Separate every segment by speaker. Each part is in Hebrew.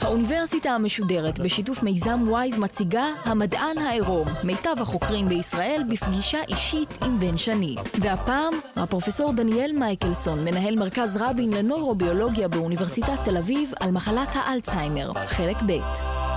Speaker 1: האוניברסיטה המשודרת בשיתוף מיזם וויז מציגה המדען העירום, מיטב החוקרים בישראל בפגישה אישית עם בן שני. והפעם, הפרופסור דניאל מייקלסון, מנהל מרכז רבין לנוירוביולוגיה באוניברסיטת תל אביב על מחלת האלצהיימר, חלק ב'.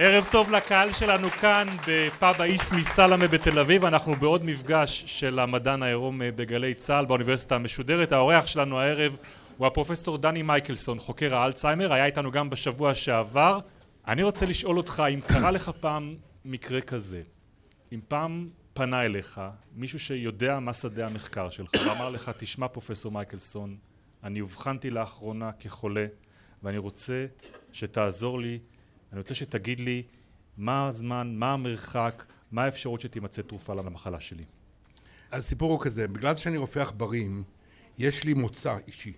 Speaker 2: ערב טוב לקהל שלנו כאן בפאב האיסמי סלמה בתל אביב. אנחנו בעוד מפגש של המדען העירום בגלי צה"ל באוניברסיטה המשודרת. האורח שלנו הערב הוא הפרופסור דני מייקלסון חוקר האלצהיימר. היה איתנו גם בשבוע שעבר. אני רוצה לשאול אותך אם קרה לך פעם מקרה כזה? אם פעם פנה אליך מישהו שיודע מה שדה המחקר שלך ואמר לך תשמע פרופסור מייקלסון אני אובחנתי לאחרונה כחולה ואני רוצה שתעזור לי אני רוצה שתגיד לי מה הזמן, מה המרחק, מה האפשרות שתימצא תרופה למחלה שלי.
Speaker 3: הסיפור הוא כזה, בגלל שאני רופא עכברים, יש לי מוצא אישי,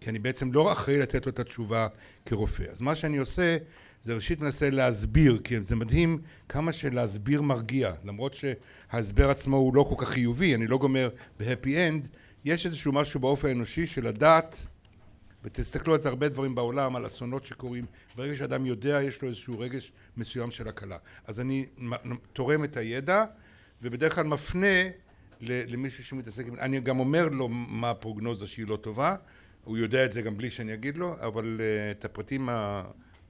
Speaker 3: כי אני בעצם לא אחראי לתת לו את התשובה כרופא. אז מה שאני עושה, זה ראשית מנסה להסביר, כי זה מדהים כמה שלהסביר מרגיע, למרות שההסבר עצמו הוא לא כל כך חיובי, אני לא גומר בהפי אנד, יש איזשהו משהו באופן האנושי של לדעת ותסתכלו על זה הרבה דברים בעולם, על אסונות שקורים, ברגע שאדם יודע יש לו איזשהו רגש מסוים של הקלה. אז אני תורם את הידע ובדרך כלל מפנה למישהו שמתעסק, אני גם אומר לו מה הפרוגנוזה שהיא לא טובה, הוא יודע את זה גם בלי שאני אגיד לו, אבל uh, את הפרטים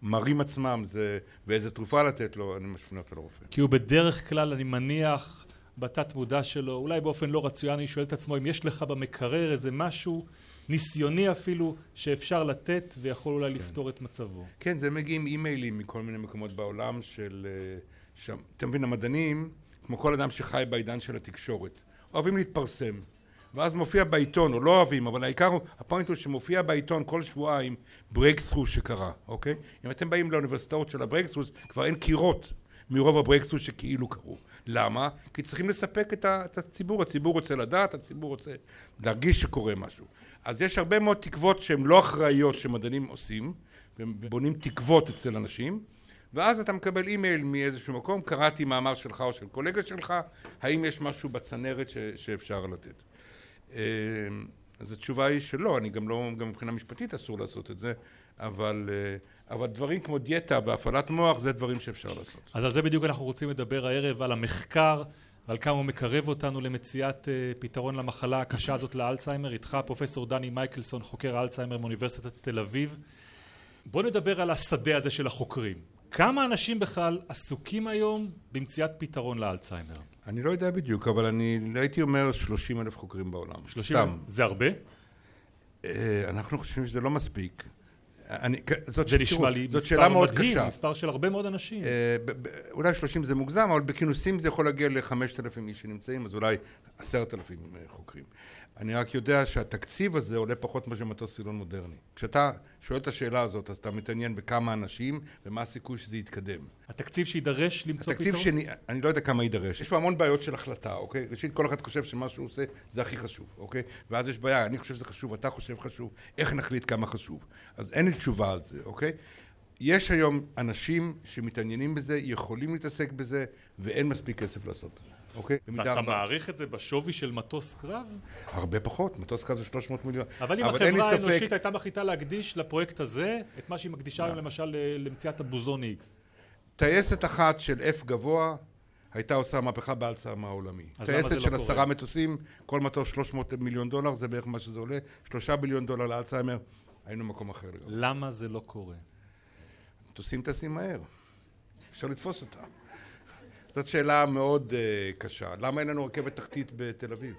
Speaker 3: המרים עצמם זה, ואיזה תרופה לתת לו, אני מפנה אותו לרופא.
Speaker 2: כי הוא בדרך כלל, אני מניח, בתת מודע שלו, אולי באופן לא רצויין, אני שואל את עצמו אם יש לך במקרר איזה משהו ניסיוני אפילו שאפשר לתת ויכול אולי כן. לפתור את מצבו.
Speaker 3: כן, זה מגיעים אימיילים מכל מיני מקומות בעולם של... אה, שם, אתה מבין, המדענים, כמו כל אדם שחי בעידן של התקשורת, אוהבים להתפרסם. ואז מופיע בעיתון, או לא אוהבים, אבל העיקר הוא, ה point הוא שמופיע בעיתון כל שבועיים breakthrough שקרה, אוקיי? אם אתם באים לאוניברסיטאות של ה breakthrough, כבר אין קירות מרוב ה breakthrough שכאילו קרו. למה? כי צריכים לספק את הציבור, הציבור רוצה לדעת, הציבור רוצה להרגיש שקורה משהו. אז יש הרבה מאוד תקוות שהן לא אחראיות שמדענים עושים, ובונים תקוות אצל אנשים, ואז אתה מקבל אימייל מאיזשהו מקום, קראתי מאמר שלך או של קולגה שלך, האם יש משהו בצנרת ש, שאפשר לתת. אמ, אז התשובה היא שלא, אני גם לא, גם מבחינה משפטית אסור לעשות את זה, אבל, אה, אבל דברים כמו דיאטה והפעלת מוח זה דברים שאפשר לעשות.
Speaker 2: אז על זה בדיוק אנחנו רוצים לדבר הערב, על המחקר ועל כמה הוא מקרב אותנו למציאת uh, פתרון למחלה הקשה הזאת לאלצהיימר. איתך פרופסור דני מייקלסון, חוקר האלצהיימר מאוניברסיטת תל אביב. בוא נדבר על השדה הזה של החוקרים. כמה אנשים בכלל עסוקים היום במציאת פתרון לאלצהיימר?
Speaker 3: אני לא יודע בדיוק, אבל אני הייתי אומר 30 אלף חוקרים בעולם.
Speaker 2: 30 אלף? זה הרבה?
Speaker 3: אה, אנחנו חושבים שזה לא מספיק.
Speaker 2: אני, זאת, זה נשמע לי זאת שאלה מאוד מדהים, קשה. מספר של הרבה מאוד אנשים. אה,
Speaker 3: אולי שלושים זה מוגזם, אבל בכינוסים זה יכול להגיע לחמשת אלפים איש שנמצאים, אז אולי עשרת אלפים אה, חוקרים. אני רק יודע שהתקציב הזה עולה פחות מאשר מטוס סילון מודרני. כשאתה שואל את השאלה הזאת, אז אתה מתעניין בכמה אנשים ומה הסיכוי שזה יתקדם.
Speaker 2: התקציב שיידרש למצוא פתרון?
Speaker 3: התקציב שאני, אני לא יודע כמה יידרש. יש פה המון בעיות של החלטה, אוקיי? ראשית, כל אחד חושב שמה שהוא עושה זה הכי חשוב, אוקיי? ואז יש בעיה, אני חושב שזה חשוב, אתה חושב חשוב, איך נחליט כמה חשוב? אז אין לי תשובה על זה, אוקיי? יש היום אנשים שמתעניינים בזה, יכולים להתעסק בזה, ואין מספיק כסף לעשות בזה.
Speaker 2: אוקיי? ואתה מעריך את זה בשווי של מטוס קרב?
Speaker 3: הרבה פחות, מטוס קרב זה 300 מיליון.
Speaker 2: אבל אם החברה האנושית הייתה מחליטה להקדיש לפרויקט הזה את מה שהיא מקדישה היום למשל למציאת הבוזון X.
Speaker 3: טייסת אחת של F גבוה הייתה עושה מהפכה באלצהיימר העולמי. טייסת של לא עשרה מטוסים, כל מטוס 300 מיליון דולר, זה בערך מה שזה עולה, שלושה ביליון דולר לאלצהיימר, היינו במקום אחר לגמרי.
Speaker 2: למה זה לא קורה?
Speaker 3: מטוסים טסים מהר, אפשר לתפוס אותם. זאת שאלה מאוד uh, קשה. למה אין לנו רכבת תחתית בתל אביב?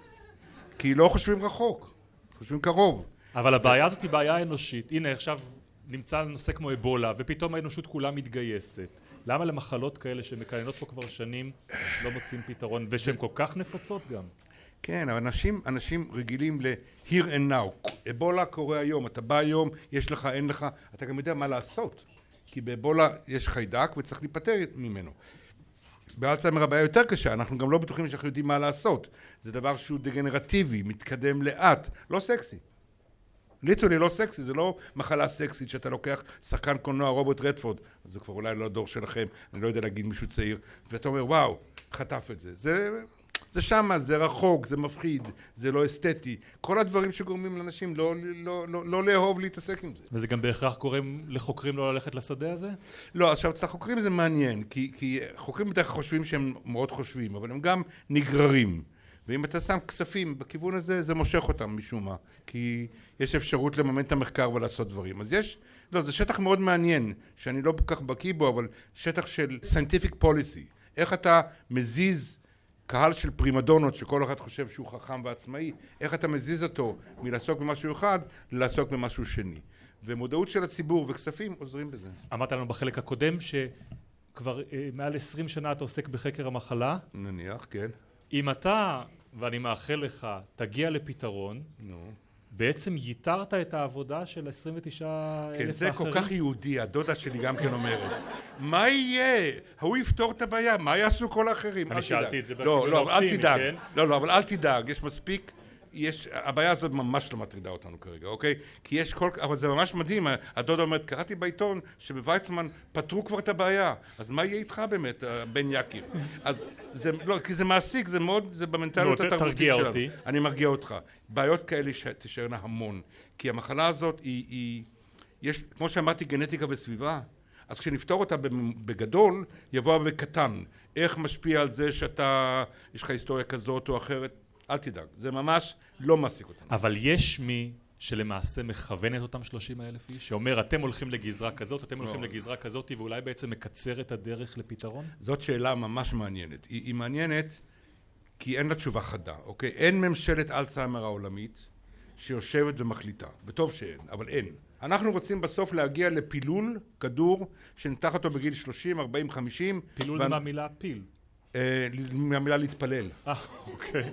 Speaker 3: כי לא חושבים רחוק, חושבים קרוב.
Speaker 2: אבל הבעיה הזאת היא בעיה אנושית. הנה עכשיו נמצא נושא כמו אבולה, ופתאום האנושות כולה מתגייסת. למה למחלות כאלה שמקיינות פה כבר שנים לא מוצאים פתרון, ושהן כל כך נפוצות גם?
Speaker 3: כן, אבל אנשים, אנשים רגילים ל-here and now. אבולה קורה היום, אתה בא היום, יש לך, אין לך, אתה גם יודע מה לעשות. כי באבולה יש חיידק וצריך להיפטר ממנו. באלצהיימר הבעיה יותר קשה, אנחנו גם לא בטוחים שאנחנו יודעים מה לעשות. זה דבר שהוא דגנרטיבי, מתקדם לאט, לא סקסי. literally לא סקסי, זה לא מחלה סקסית שאתה לוקח שחקן קולנוע רוברט רדפורד, זה כבר אולי לא הדור שלכם, אני לא יודע להגיד מישהו צעיר, ואתה אומר וואו, חטף את זה. זה זה שמה, זה רחוק, זה מפחיד, זה לא אסתטי. כל הדברים שגורמים לאנשים לא, לא, לא, לא לאהוב להתעסק עם זה.
Speaker 2: וזה גם בהכרח גורם לחוקרים לא ללכת לשדה הזה?
Speaker 3: לא, עכשיו אצל החוקרים זה מעניין, כי, כי חוקרים בדרך כלל חושבים שהם מאוד חושבים, אבל הם גם נגררים. ואם אתה שם כספים בכיוון הזה, זה מושך אותם משום מה. כי יש אפשרות לממן את המחקר ולעשות דברים. אז יש, לא, זה שטח מאוד מעניין, שאני לא כל כך בקיא בו, אבל שטח של scientific policy. איך אתה מזיז קהל של פרימדונות שכל אחד חושב שהוא חכם ועצמאי, איך אתה מזיז אותו מלעסוק במשהו אחד לעסוק במשהו שני. ומודעות של הציבור וכספים עוזרים בזה.
Speaker 2: אמרת לנו בחלק הקודם שכבר אה, מעל עשרים שנה אתה עוסק בחקר המחלה.
Speaker 3: נניח, כן.
Speaker 2: אם אתה, ואני מאחל לך, תגיע לפתרון,
Speaker 3: נו.
Speaker 2: בעצם ייתרת את העבודה של 29 אלף
Speaker 3: כן, זה
Speaker 2: האחרים.
Speaker 3: כל כך יהודי, הדודה שלי גם כן אומרת. מה יהיה? ההוא יפתור את הבעיה, מה יעשו כל האחרים?
Speaker 2: אני
Speaker 3: אל
Speaker 2: שאלתי. את זה
Speaker 3: לא, לא, אל תדאג.
Speaker 2: כן?
Speaker 3: לא, לא, אבל אל תדאג, יש מספיק... יש, הבעיה הזאת ממש לא מטרידה אותנו כרגע, אוקיי? כי יש כל... אבל זה ממש מדהים, הדודה אומרת, קראתי בעיתון שבוויצמן פתרו כבר את הבעיה, אז מה יהיה איתך באמת, בן יקיר? אז זה, לא, כי זה מעסיק, זה מאוד, זה במנטליות
Speaker 2: ת-
Speaker 3: התרבותית שלנו.
Speaker 2: אותי.
Speaker 3: אני מרגיע אותך. בעיות כאלה תישארנה המון, כי המחלה הזאת היא, היא... יש, כמו שאמרתי, גנטיקה וסביבה, אז כשנפתור אותה בגדול, יבוא בקטן. איך משפיע על זה שאתה, יש לך היסטוריה כזאת או אחרת? אל תדאג, זה ממש לא מעסיק אותנו.
Speaker 2: אבל יש מי שלמעשה מכוון את אותם 30 אלף איש, שאומר אתם הולכים לגזרה כזאת, אתם הולכים
Speaker 3: לא.
Speaker 2: לגזרה כזאת, ואולי בעצם מקצר את הדרך לפתרון?
Speaker 3: זאת שאלה ממש מעניינת. היא, היא מעניינת כי אין לה תשובה חדה, אוקיי? אין ממשלת אלצהיימר העולמית שיושבת ומחליטה, וטוב שאין, אבל אין. אנחנו רוצים בסוף להגיע לפילול, כדור, שנפתח אותו בגיל 30, 40, 50.
Speaker 2: פילול
Speaker 3: ואנ-
Speaker 2: מהמילה פיל.
Speaker 3: אה, מהמילה להתפלל.
Speaker 2: אה, אוקיי.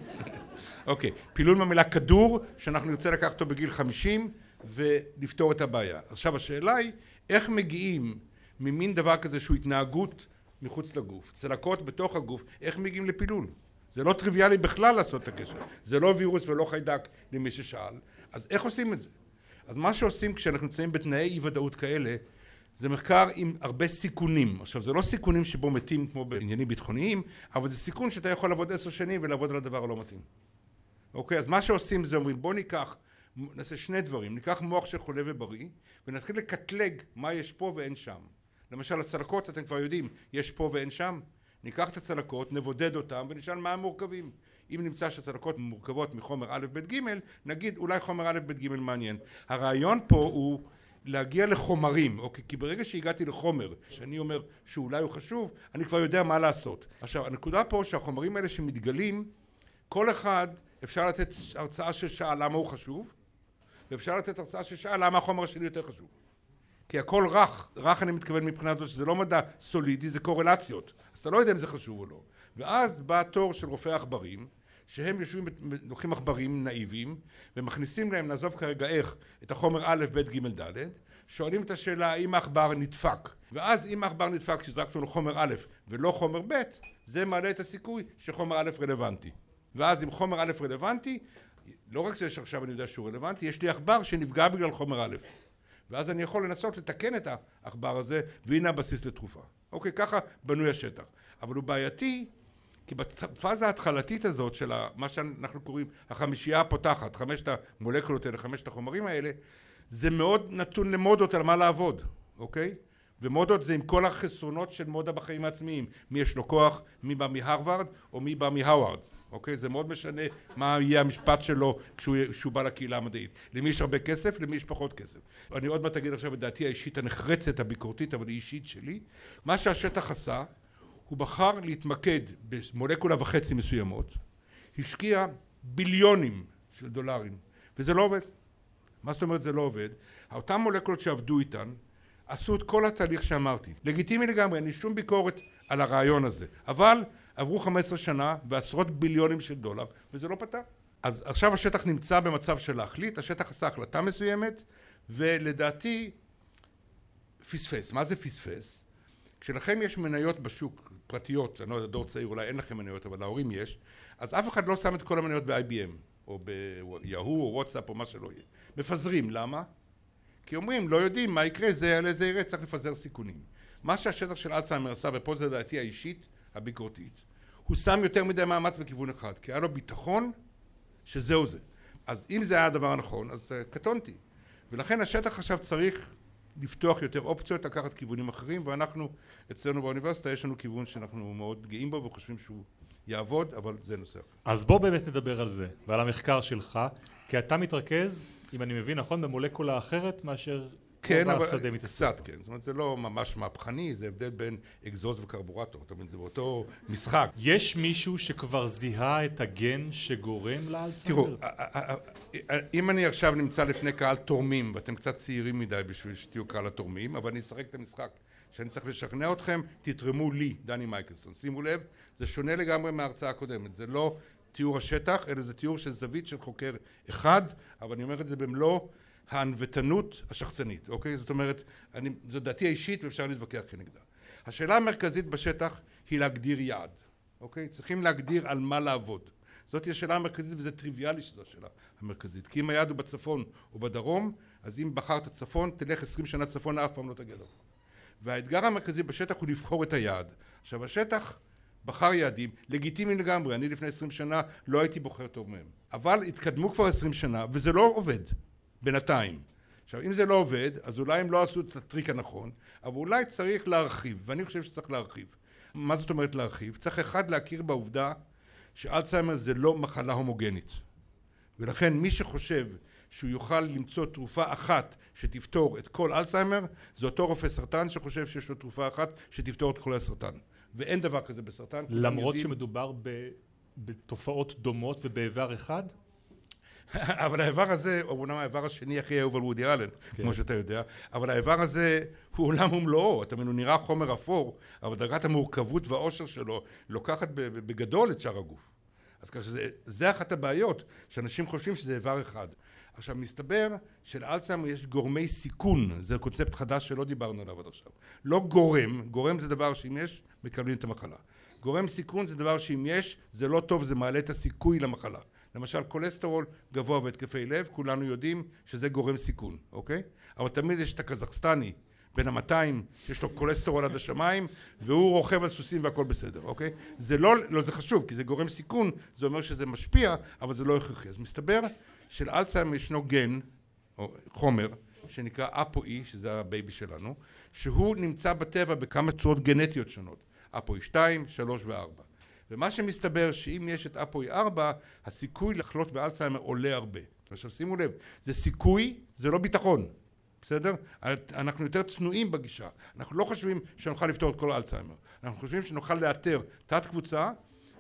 Speaker 3: אוקיי, פילול מהמילה כדור, שאנחנו נרצה לקחת אותו בגיל 50 ולפתור את הבעיה. עכשיו השאלה היא, איך מגיעים ממין דבר כזה שהוא התנהגות מחוץ לגוף, צלקות בתוך הגוף, איך מגיעים לפילול? זה לא טריוויאלי בכלל לעשות את הקשר. זה לא וירוס ולא חיידק למי ששאל. אז איך עושים את זה? אז מה שעושים כשאנחנו נמצאים בתנאי אי ודאות כאלה, זה מחקר עם הרבה סיכונים. עכשיו זה לא סיכונים שבו מתים כמו בעניינים ביטחוניים, אבל זה סיכון שאתה יכול לעבוד עשר שנים ולעבוד על הדבר הלא מתאים. אוקיי, אז מה שעושים זה אומרים בוא ניקח, נעשה שני דברים, ניקח מוח של חולה ובריא ונתחיל לקטלג מה יש פה ואין שם. למשל הצלקות אתם כבר יודעים, יש פה ואין שם, ניקח את הצלקות, נבודד אותם ונשאל מה הם מורכבים. אם נמצא שהצלקות מורכבות מחומר א' ב' ג', נגיד אולי חומר א' ב' ג' מעניין. הרעיון פה הוא להגיע לחומרים, אוקיי? כי ברגע שהגעתי לחומר, שאני אומר שאולי הוא חשוב, אני כבר יודע מה לעשות. עכשיו, הנקודה פה שהחומרים האלה שמתגלים, כל אחד אפשר לתת הרצאה של שעה למה הוא חשוב, ואפשר לתת הרצאה של שעה למה החומר השני יותר חשוב. כי הכל רך, רך אני מתכוון מבחינת זאת שזה לא מדע סולידי, זה קורלציות. אז אתה לא יודע אם זה חשוב או לא. ואז בא התור של רופאי עכברים, שהם יושבים, לוקחים עכברים נאיביים, ומכניסים להם, נעזוב כרגע איך, את החומר א', ב', ג', ד', שואלים את השאלה האם העכבר נדפק. ואז אם העכבר נדפק כשזרקנו לו חומר א' ולא חומר ב', זה מעלה את הסיכוי שחומר א' רלוונטי. ואז אם חומר א' רלוונטי, לא רק זה שעכשיו אני יודע שהוא רלוונטי, יש לי עכבר שנפגע בגלל חומר א'. ואז אני יכול לנסות לתקן את העכבר הזה, והנה הבסיס לתרופה. אוקיי, ככה בנוי השטח. אבל הוא בעייתי, כי בפאזה ההתחלתית הזאת של מה שאנחנו קוראים החמישייה הפותחת, חמשת המולקולות האלה, חמשת החומרים האלה, זה מאוד נתון למודות על מה לעבוד, אוקיי? ומודות זה עם כל החסרונות של מודה בחיים העצמיים, מי יש לו כוח, מי בא מהרווארד או מי בא מהווארד, אוקיי? זה מאוד משנה מה יהיה המשפט שלו כשהוא, כשהוא בא לקהילה המדעית. למי יש הרבה כסף, למי יש פחות כסף. אני עוד מעט אגיד עכשיו את דעתי האישית הנחרצת, הביקורתית, אבל היא אישית שלי. מה שהשטח עשה, הוא בחר להתמקד במולקולה וחצי מסוימות, השקיע ביליונים של דולרים, וזה לא עובד. מה זאת אומרת זה לא עובד? אותן מולקולות שעבדו איתן, עשו את כל התהליך שאמרתי. לגיטימי לגמרי, אין לי שום ביקורת על הרעיון הזה. אבל עברו 15 שנה ועשרות ביליונים של דולר, וזה לא פתר. אז עכשיו השטח נמצא במצב של להחליט, השטח עשה החלטה מסוימת, ולדעתי פספס. מה זה פספס? כשלכם יש מניות בשוק, פרטיות, אני לא יודע, דור צעיר, אולי אין לכם מניות, אבל להורים יש, אז אף אחד לא שם את כל המניות ב-IBM, או ביהו, או וואטסאפ, או מה שלא יהיה. מפזרים, למה? כי אומרים, לא יודעים מה יקרה, זה יעלה, זה יראה, צריך לפזר סיכונים. מה שהשטח של אלצהיימר עשה, ופה זה דעתי האישית, הביקורתית, הוא שם יותר מדי מאמץ בכיוון אחד, כי היה לו ביטחון שזהו זה. אז אם זה היה הדבר הנכון, אז uh, קטונתי. ולכן השטח עכשיו צריך לפתוח יותר אופציות, לקחת כיוונים אחרים, ואנחנו אצלנו באוניברסיטה יש לנו כיוון שאנחנו מאוד גאים בו וחושבים שהוא יעבוד, אבל זה נושא אחר.
Speaker 2: אז בוא באמת נדבר על זה, ועל המחקר שלך, כי אתה מתרכז, אם אני מבין נכון, במולקולה אחרת מאשר
Speaker 3: כן, אבל קצת כן, זאת אומרת זה לא ממש מהפכני, זה הבדל בין אגזוז וקרבורטור, אתה מבין, זה באותו משחק.
Speaker 2: יש מישהו שכבר זיהה את הגן שגורם לאלצהיימר?
Speaker 3: תראו, אם אני עכשיו נמצא לפני קהל תורמים, ואתם קצת צעירים מדי בשביל שתהיו קהל התורמים, אבל אני אשחק את המשחק שאני צריך לשכנע אתכם, תתרמו לי, דני מייקלסון. שימו לב, זה שונה לגמרי מההרצאה הקודמת, זה לא תיאור השטח, אלא זה תיאור של זווית של חוקר אחד, אבל אני אומר את זה במלוא הענוותנות השחצנית, אוקיי? זאת אומרת, אני, זו דעתי האישית ואפשר להתווכח כנגדה. השאלה המרכזית בשטח היא להגדיר יעד, אוקיי? צריכים להגדיר על מה לעבוד. זאת השאלה המרכזית וזה טריוויאלי שזו השאלה המרכזית. כי אם היעד הוא בצפון או בדרום, אז אם בחרת צפון, תלך עשרים שנה צפונה, אף פעם לא תגיע דרום. והאתגר המרכזי בשטח הוא לבחור את היעד. עכשיו השטח בחר יעדים, לגיטימיים לגמרי, אני לפני עשרים שנה לא הייתי בוחר טוב מהם. אבל התקדמו כבר עשרים שנה וזה לא עובד. בינתיים. עכשיו אם זה לא עובד אז אולי הם לא עשו את הטריק הנכון אבל אולי צריך להרחיב ואני חושב שצריך להרחיב. מה זאת אומרת להרחיב? צריך אחד להכיר בעובדה שאלצהיימר זה לא מחלה הומוגנית ולכן מי שחושב שהוא יוכל למצוא תרופה אחת שתפתור את כל אלצהיימר זה אותו רופא סרטן שחושב שיש לו תרופה אחת שתפתור את כל הסרטן ואין דבר כזה בסרטן
Speaker 2: למרות יודעים... שמדובר בתופעות דומות ובאיבר אחד?
Speaker 3: אבל האיבר הזה, הוא אומנם האיבר השני הכי אהוב על וודי אלן, כן. כמו שאתה יודע, אבל האיבר הזה הוא עולם ומלואו, אתה מבין, הוא נראה חומר אפור, אבל דרגת המורכבות והעושר שלו לוקחת בגדול את שאר הגוף. אז ככה שזה אחת הבעיות, שאנשים חושבים שזה איבר אחד. עכשיו מסתבר שלאלצהיימר יש גורמי סיכון, זה קונספט חדש שלא דיברנו עליו עד עכשיו. לא גורם, גורם זה דבר שאם יש, מקבלים את המחלה. גורם סיכון זה דבר שאם יש, זה לא טוב, זה מעלה את הסיכוי למחלה. למשל כולסטרול גבוה והתקפי לב, כולנו יודעים שזה גורם סיכון, אוקיי? אבל תמיד יש את הקזחסטני בין המאתיים שיש לו כולסטרול עד השמיים והוא רוכב על סוסים והכל בסדר, אוקיי? זה לא, לא זה חשוב כי זה גורם סיכון, זה אומר שזה משפיע אבל זה לא הכרחי. אז מסתבר שלאלצהיימר ישנו גן, או חומר, שנקרא ApoE, שזה ה baby שלנו, שהוא נמצא בטבע בכמה צורות גנטיות שונות, ApoE 2, 3 ו-4. ומה שמסתבר שאם יש את אפוי 4 הסיכוי לחלות באלצהיימר עולה הרבה. עכשיו שימו לב זה סיכוי זה לא ביטחון בסדר? אנחנו יותר צנועים בגישה. אנחנו לא חושבים שנוכל לפתור את כל האלצהיימר. אנחנו חושבים שנוכל לאתר תת קבוצה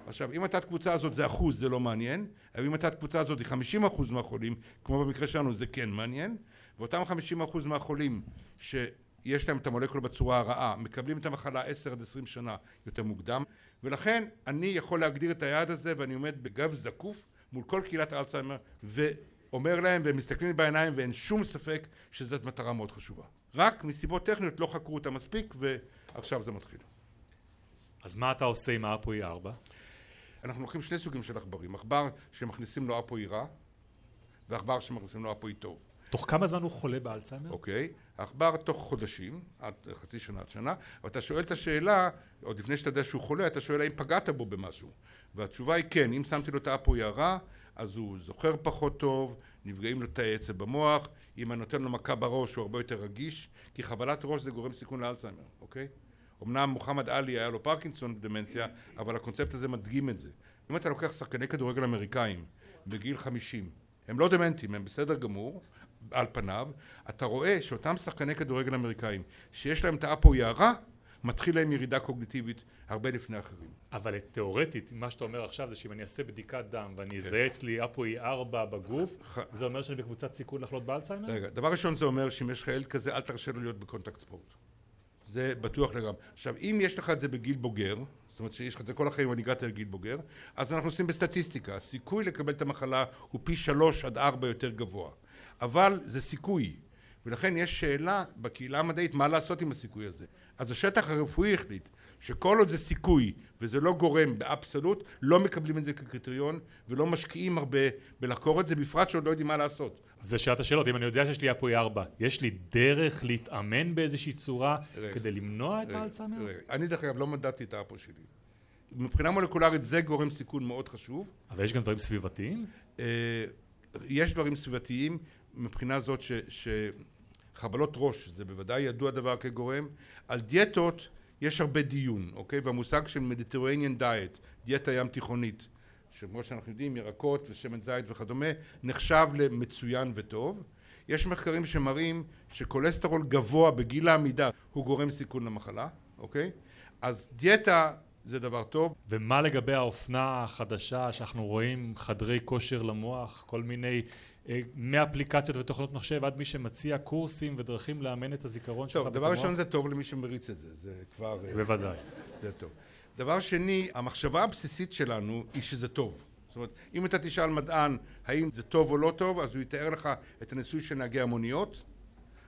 Speaker 3: עכשיו אם התת קבוצה הזאת זה אחוז זה לא מעניין. אבל אם התת קבוצה הזאת היא חמישים אחוז מהחולים כמו במקרה שלנו זה כן מעניין. ואותם חמישים אחוז מהחולים שיש להם את המולקולה בצורה הרעה מקבלים את המחלה עשר עד עשרים שנה יותר מוקדם ולכן אני יכול להגדיר את היעד הזה ואני עומד בגב זקוף מול כל קהילת האלצהיימר ואומר להם והם מסתכלים לי בעיניים ואין שום ספק שזאת מטרה מאוד חשובה. רק מסיבות טכניות לא חקרו אותה מספיק ועכשיו זה מתחיל.
Speaker 2: אז מה אתה עושה עם האפוי 4?
Speaker 3: אנחנו לוקחים שני סוגים של עכברים. עכבר שמכניסים לו אפוי רע ועכבר שמכניסים לו אפוי טוב
Speaker 2: תוך כמה זמן הוא חולה באלצהיימר?
Speaker 3: אוקיי, העכבר תוך חודשים, עד חצי שנה עד שנה, ואתה שואל את השאלה, עוד לפני שאתה יודע שהוא חולה, אתה שואל האם פגעת בו במשהו, והתשובה היא כן, אם שמתי לו את האפוי הרע, אז הוא זוכר פחות טוב, נפגעים לו תאי עצב במוח, אם אני נותן לו מכה בראש הוא הרבה יותר רגיש, כי חבלת ראש זה גורם סיכון לאלצהיימר, אוקיי? אמנם מוחמד עלי היה לו פרקינסון דמנציה, אבל הקונספט הזה מדגים את זה. אם אתה לוקח שחקני כדורגל אמריקאים בגיל חמישים, הם לא דמנטים, הם בסדר גמור, על פניו, אתה רואה שאותם שחקני כדורגל אמריקאים שיש להם את האפו יערה, מתחיל להם ירידה קוגניטיבית הרבה לפני אחרים.
Speaker 2: אבל תיאורטית, מה שאתה אומר עכשיו זה שאם אני אעשה בדיקת דם ואני כן. אזהה אצלי אפו אי 4 בגוף. זה אומר שאני בקבוצת סיכון לחלות באלצהיימר?
Speaker 3: רגע, דבר ראשון זה אומר שאם יש לך ילד כזה, אל תרשה לו להיות בקונטקט ספורט. זה בטוח לגמרי. עכשיו, אם יש לך את זה בגיל בוגר, זאת אומרת שיש לך את זה כל החיים ואני הגעתי לגיל בוגר, אז אנחנו עושים בסטטיסטיקה, הסיכוי לקבל את המחלה הוא פי שלוש עד ארבע יותר גבוה. אבל זה סיכוי. ולכן יש שאלה בקהילה המדעית מה לעשות עם הסיכוי הזה? אז השטח הרפואי החליט שכל עוד זה סיכוי וזה לא גורם באבסולוט לא מקבלים את זה כקריטריון ולא משקיעים הרבה בלחקור את זה בפרט שעוד לא יודעים מה לעשות.
Speaker 2: זה שאלת השאלות. אם אני יודע שיש לי אפוי 4 יש לי דרך להתאמן באיזושהי צורה רגע, כדי למנוע את האלצהיימר?
Speaker 3: אני דרך אגב לא מדדתי את האפו שלי. מבחינה מולקולרית זה גורם סיכון מאוד חשוב.
Speaker 2: אבל יש גם דברים סביבתיים?
Speaker 3: אה, יש דברים סביבתיים מבחינה זאת ש, שחבלות ראש זה בוודאי ידוע דבר כגורם. על דיאטות יש הרבה דיון, אוקיי? והמושג של Mediterranean diet, דיאטה ים תיכונית, שכמו שאנחנו יודעים ירקות ושמן זית וכדומה, נחשב למצוין וטוב. יש מחקרים שמראים שכולסטרול גבוה בגיל העמידה הוא גורם סיכון למחלה, אוקיי? אז דיאטה זה דבר טוב.
Speaker 2: ומה לגבי האופנה החדשה שאנחנו רואים חדרי כושר למוח, כל מיני אה, מאפליקציות ותוכנות מחשב עד מי שמציע קורסים ודרכים לאמן את הזיכרון שלך
Speaker 3: טוב, דבר ראשון זה טוב למי שמריץ את זה, זה כבר... אה,
Speaker 2: בוודאי.
Speaker 3: זה טוב. דבר שני, המחשבה הבסיסית שלנו היא שזה טוב. זאת אומרת, אם אתה תשאל מדען האם זה טוב או לא טוב, אז הוא יתאר לך את הניסוי של נהגי המוניות,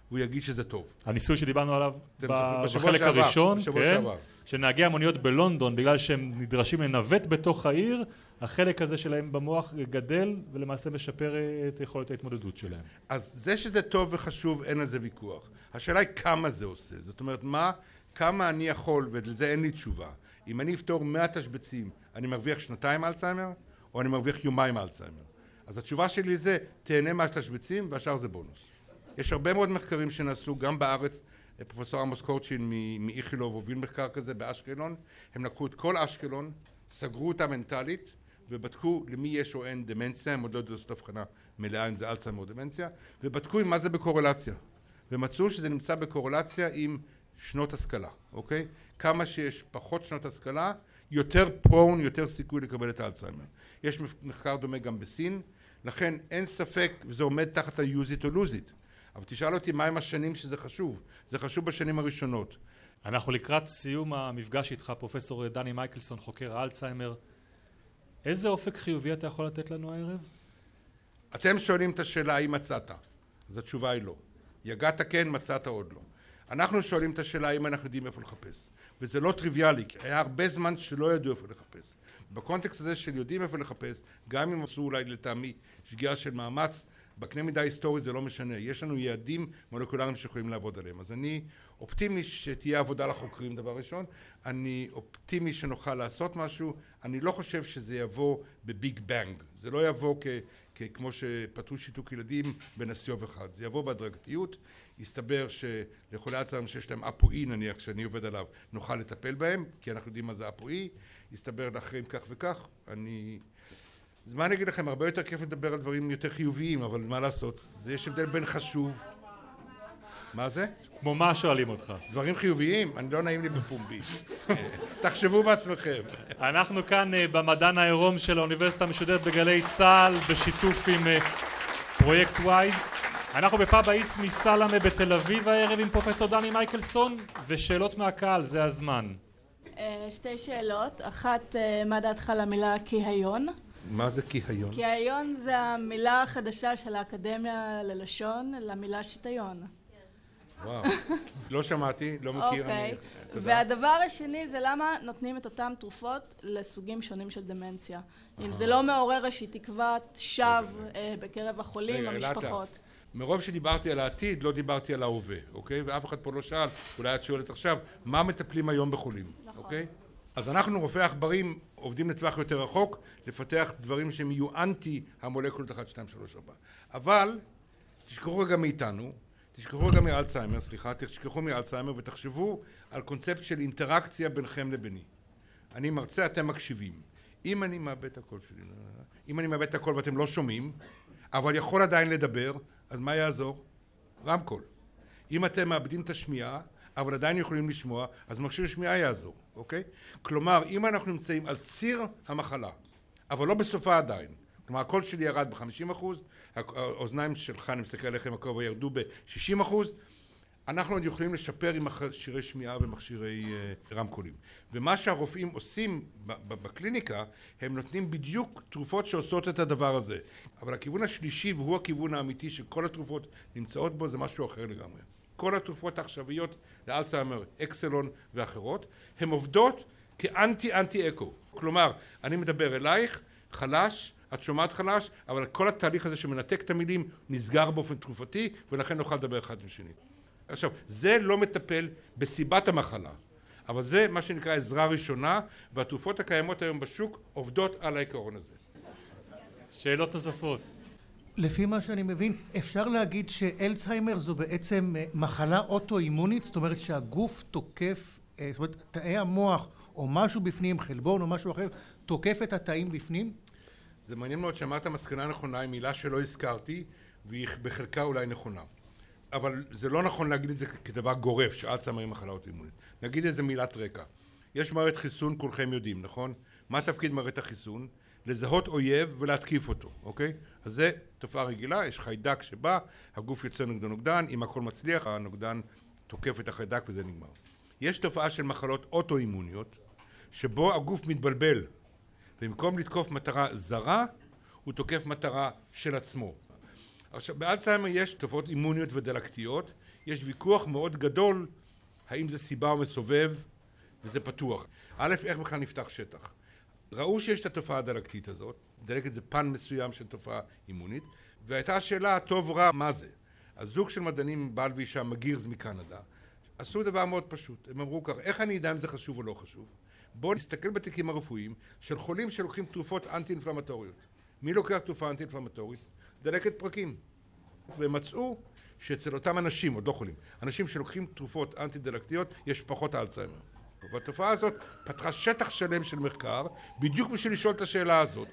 Speaker 3: והוא יגיד שזה טוב.
Speaker 2: הניסוי שדיברנו עליו
Speaker 3: בשבוע
Speaker 2: בחלק
Speaker 3: שעבר,
Speaker 2: הראשון,
Speaker 3: בשבוע
Speaker 2: כן,
Speaker 3: שעבר.
Speaker 2: שנהגי המוניות בלונדון, בגלל שהם נדרשים לנווט בתוך העיר, החלק הזה שלהם במוח גדל ולמעשה משפר אה, את יכולת ההתמודדות שלהם.
Speaker 3: אז זה שזה טוב וחשוב, אין על זה ויכוח. השאלה היא כמה זה עושה. זאת אומרת, מה, כמה אני יכול, ולזה אין לי תשובה. אם אני אפתור 100 תשבצים, אני מרוויח שנתיים אלצהיימר, או אני מרוויח יומיים אלצהיימר. אז התשובה שלי זה, תהנה מהתשבצים והשאר זה בונוס. יש הרבה מאוד מחקרים שנעשו גם בארץ, פרופסור עמוס קורצ'ין מאיכילוב הוביל מחקר כזה באשקלון, הם לקחו את כל אשקלון, סגרו אותה מנטלית ובדקו למי יש או אין דמנציה, הם עוד לא יודעים לעשות הבחנה מלאה אם זה אלצהיימר או דמנציה, ובדקו עם מה זה בקורלציה, ומצאו שזה נמצא בקורלציה עם שנות השכלה, אוקיי? כמה שיש פחות שנות השכלה, יותר פרון, יותר סיכוי לקבל את האלצהיימר. יש מחקר דומה גם בסין, לכן אין ספק, וזה עומד תחת ה-use it or lose it. אבל תשאל אותי מהם השנים שזה חשוב. זה חשוב בשנים הראשונות.
Speaker 2: אנחנו לקראת סיום המפגש איתך, פרופסור דני מייקלסון, חוקר האלצהיימר. איזה אופק חיובי אתה יכול לתת לנו הערב?
Speaker 3: אתם שואלים את השאלה האם מצאת, אז התשובה היא לא. יגעת כן, מצאת עוד לא. אנחנו שואלים את השאלה האם אנחנו יודעים איפה לחפש. וזה לא טריוויאלי, כי היה הרבה זמן שלא ידעו איפה לחפש. בקונטקסט הזה של יודעים איפה לחפש, גם אם עשו אולי לטעמי שגיאה של מאמץ, בקנה מידה היסטורי זה לא משנה. יש לנו יעדים מולקולריים שיכולים לעבוד עליהם. אז אני אופטימי שתהיה עבודה לחוקרים דבר ראשון, אני אופטימי שנוכל לעשות משהו, אני לא חושב שזה יבוא בביג בנג. זה לא יבוא כ... כמו שפתרו שיתוק ילדים בנשיא יום אחד. זה יבוא בהדרגתיות, יסתבר שלחולי אלצהיימר שיש להם אפואי נניח שאני עובד עליו נוכל לטפל בהם כי אנחנו יודעים מה זה אפואי, יסתבר לאחרים כך וכך, אני... אז מה אני אגיד לכם, הרבה יותר כיף לדבר על דברים יותר חיוביים, אבל מה לעשות, זה יש הבדל בין חשוב... מה זה?
Speaker 2: כמו מה שואלים אותך?
Speaker 3: דברים חיוביים? אני לא נעים לי בפומבי. תחשבו בעצמכם.
Speaker 2: אנחנו כאן אה, במדען העירום של האוניברסיטה המשודרת בגלי צה"ל בשיתוף עם אה, פרויקט וויז אנחנו בפאב האיס מסלמה בתל אביב הערב עם פרופסור דני מייקלסון ושאלות מהקהל, זה הזמן.
Speaker 4: אה, שתי שאלות, אחת מה דעתך למילה כיהיון?
Speaker 3: מה זה כיהיון?
Speaker 4: קיהיון זה המילה החדשה של האקדמיה ללשון למילה שיטיון.
Speaker 3: וואו, לא שמעתי, לא מכיר,
Speaker 4: אוקיי,
Speaker 3: אני... תודה.
Speaker 4: והדבר השני זה למה נותנים את אותן תרופות לסוגים שונים של דמנציה. אם זה לא מעורר איזושהי תקוות שווא אה, בקרב החולים, המשפחות.
Speaker 3: מרוב שדיברתי על העתיד, לא דיברתי על ההווה, אוקיי? ואף אחד פה לא שאל, אולי את שואלת עכשיו, מה מטפלים היום בחולים,
Speaker 4: נכון.
Speaker 3: אוקיי? אז אנחנו, רופאי עכברים, עובדים לטווח יותר רחוק, לפתח דברים שהם יהיו אנטי המולקולות 1, 2, 3, 4. אבל, תשכחו רגע מאיתנו, תשכחו רגע מאלצהיימר, סליחה, תשכחו מאלצהיימר ותחשבו על קונספט של אינטראקציה בינכם לביני. אני מרצה, אתם מקשיבים. אם אני מאבד את הקול שלי, אם אני מאבד את הקול ואתם לא שומעים, אבל יכול עדיין לדבר, אז מה יעזור? רמקול. אם אתם מאבדים את השמיעה, אבל עדיין יכולים לשמוע, אז מכשיר שמיעה יעזור, אוקיי? כלומר, אם אנחנו נמצאים על ציר המחלה, אבל לא בסופה עדיין, כלומר הקול שלי ירד ב-50 אחוז, האוזניים שלך, אני מסתכל עליכם הכובע, ירדו ב-60 אחוז, אנחנו עוד יכולים לשפר עם מכשירי שמיעה ומכשירי uh, רמקולים. ומה שהרופאים עושים בקליניקה, הם נותנים בדיוק תרופות שעושות את הדבר הזה. אבל הכיוון השלישי, והוא הכיוון האמיתי שכל התרופות נמצאות בו, זה משהו אחר לגמרי. כל התרופות העכשוויות לאלצהיימר, אקסלון ואחרות, הן עובדות כאנטי אנטי אקו. כלומר, אני מדבר אלייך, חלש, את שומעת חלש, אבל כל התהליך הזה שמנתק את המילים נסגר באופן תרופתי, ולכן נוכל לדבר אחד עם שני. עכשיו, זה לא מטפל בסיבת המחלה, אבל זה מה שנקרא עזרה ראשונה, והתרופות הקיימות היום בשוק עובדות על העיקרון הזה.
Speaker 2: שאלות נוספות.
Speaker 5: לפי מה שאני מבין, אפשר להגיד שאלצהיימר זו בעצם אה, מחלה אוטואימונית, זאת אומרת שהגוף תוקף, אה, זאת אומרת תאי המוח או משהו בפנים, חלבון או משהו אחר, תוקף את התאים בפנים?
Speaker 3: זה מעניין מאוד שאמרת מסקנה נכונה עם מילה שלא הזכרתי והיא בחלקה אולי נכונה. אבל זה לא נכון להגיד את זה כדבר גורף שאלצהיימר היא מחלה אוטואימונית. נגיד איזה מילת רקע. יש מערכת חיסון, כולכם יודעים, נכון? מה תפקיד מערכת החיסון? לזהות אויב ולהתקיף אותו, אוקיי? אז זה תופעה רגילה, יש חיידק שבא, הגוף יוצא נגדו נוגדן, אם הכל מצליח, הנוגדן תוקף את החיידק וזה נגמר. יש תופעה של מחלות אוטואימוניות, שבו הגוף מתבלבל, ובמקום לתקוף מטרה זרה, הוא תוקף מטרה של עצמו. עכשיו, באלצהיימר יש תופעות אימוניות ודלקתיות, יש ויכוח מאוד גדול האם זה סיבה או מסובב, וזה פתוח. א', איך בכלל נפתח שטח? ראו שיש את התופעה הדלקתית הזאת, דלקת זה פן מסוים של תופעה אימונית, והייתה שאלה טוב רע מה זה. הזוג של מדענים, בעל ואישה מגירס מקנדה, עשו דבר מאוד פשוט, הם אמרו ככה, איך אני אדע אם זה חשוב או לא חשוב? בואו נסתכל בתיקים הרפואיים של חולים שלוקחים תרופות אנטי אינפלמטוריות. מי לוקח תרופה אנטי אינפלמטורית? דלקת פרקים. והם מצאו שאצל אותם אנשים, עוד לא חולים, אנשים שלוקחים תרופות אנטי דלקתיות, יש פחות אלצהיימר. והתופעה הזאת פתחה שטח שלם של מחקר בדיוק בשביל לשאול את השאלה הזאת.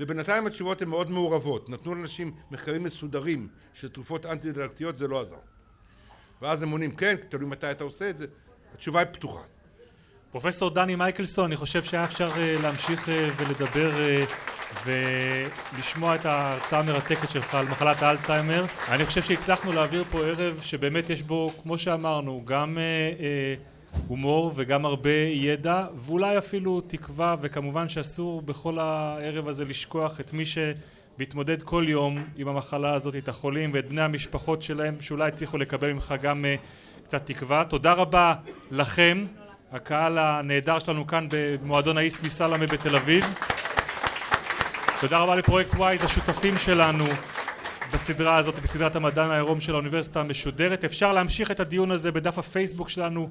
Speaker 3: ובינתיים התשובות הן מאוד מעורבות. נתנו לאנשים מחקרים מסודרים של תרופות אנטי דלקתיות זה לא עזר. ואז הם עונים כן תלוי מתי אתה עושה את זה. התשובה היא פתוחה.
Speaker 2: פרופסור דני מייקלסון אני חושב שהיה אפשר אה, להמשיך אה, ולדבר אה, ולשמוע את ההרצאה המרתקת שלך על מחלת האלצהיימר אני חושב שהצלחנו להעביר פה ערב שבאמת יש בו כמו שאמרנו גם הומור וגם הרבה ידע ואולי אפילו תקווה וכמובן שאסור בכל הערב הזה לשכוח את מי שמתמודד כל יום עם המחלה הזאת את החולים ואת בני המשפחות שלהם שאולי הצליחו לקבל ממך גם uh, קצת תקווה. תודה רבה לכם הקהל הנהדר שלנו כאן במועדון האיסט מסלמה בתל אביב. תודה רבה לפרויקט ווייז השותפים שלנו בסדרה הזאת בסדרת המדען העירום של האוניברסיטה המשודרת. אפשר להמשיך את הדיון הזה בדף הפייסבוק שלנו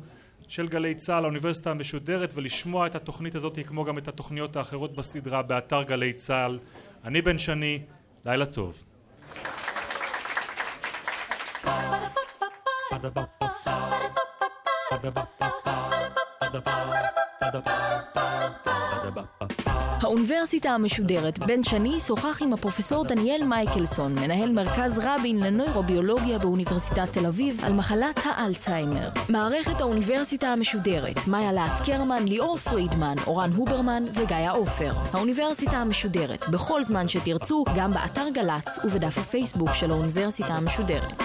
Speaker 2: של גלי צה"ל האוניברסיטה המשודרת ולשמוע את התוכנית הזאת כמו גם את התוכניות האחרות בסדרה באתר גלי צה"ל. אני בן שני, לילה טוב.
Speaker 1: Ba-da-ba-ba-ba האוניברסיטה המשודרת בן שני שוחח עם הפרופסור דניאל מייקלסון, מנהל מרכז רבין לנוירוביולוגיה באוניברסיטת תל אביב, על מחלת האלצהיימר. מערכת האוניברסיטה המשודרת, מאיה להט קרמן, ליאור פרידמן, אורן הוברמן וגיא עופר. האוניברסיטה המשודרת, בכל זמן שתרצו, גם באתר גל"צ ובדף הפייסבוק של האוניברסיטה המשודרת.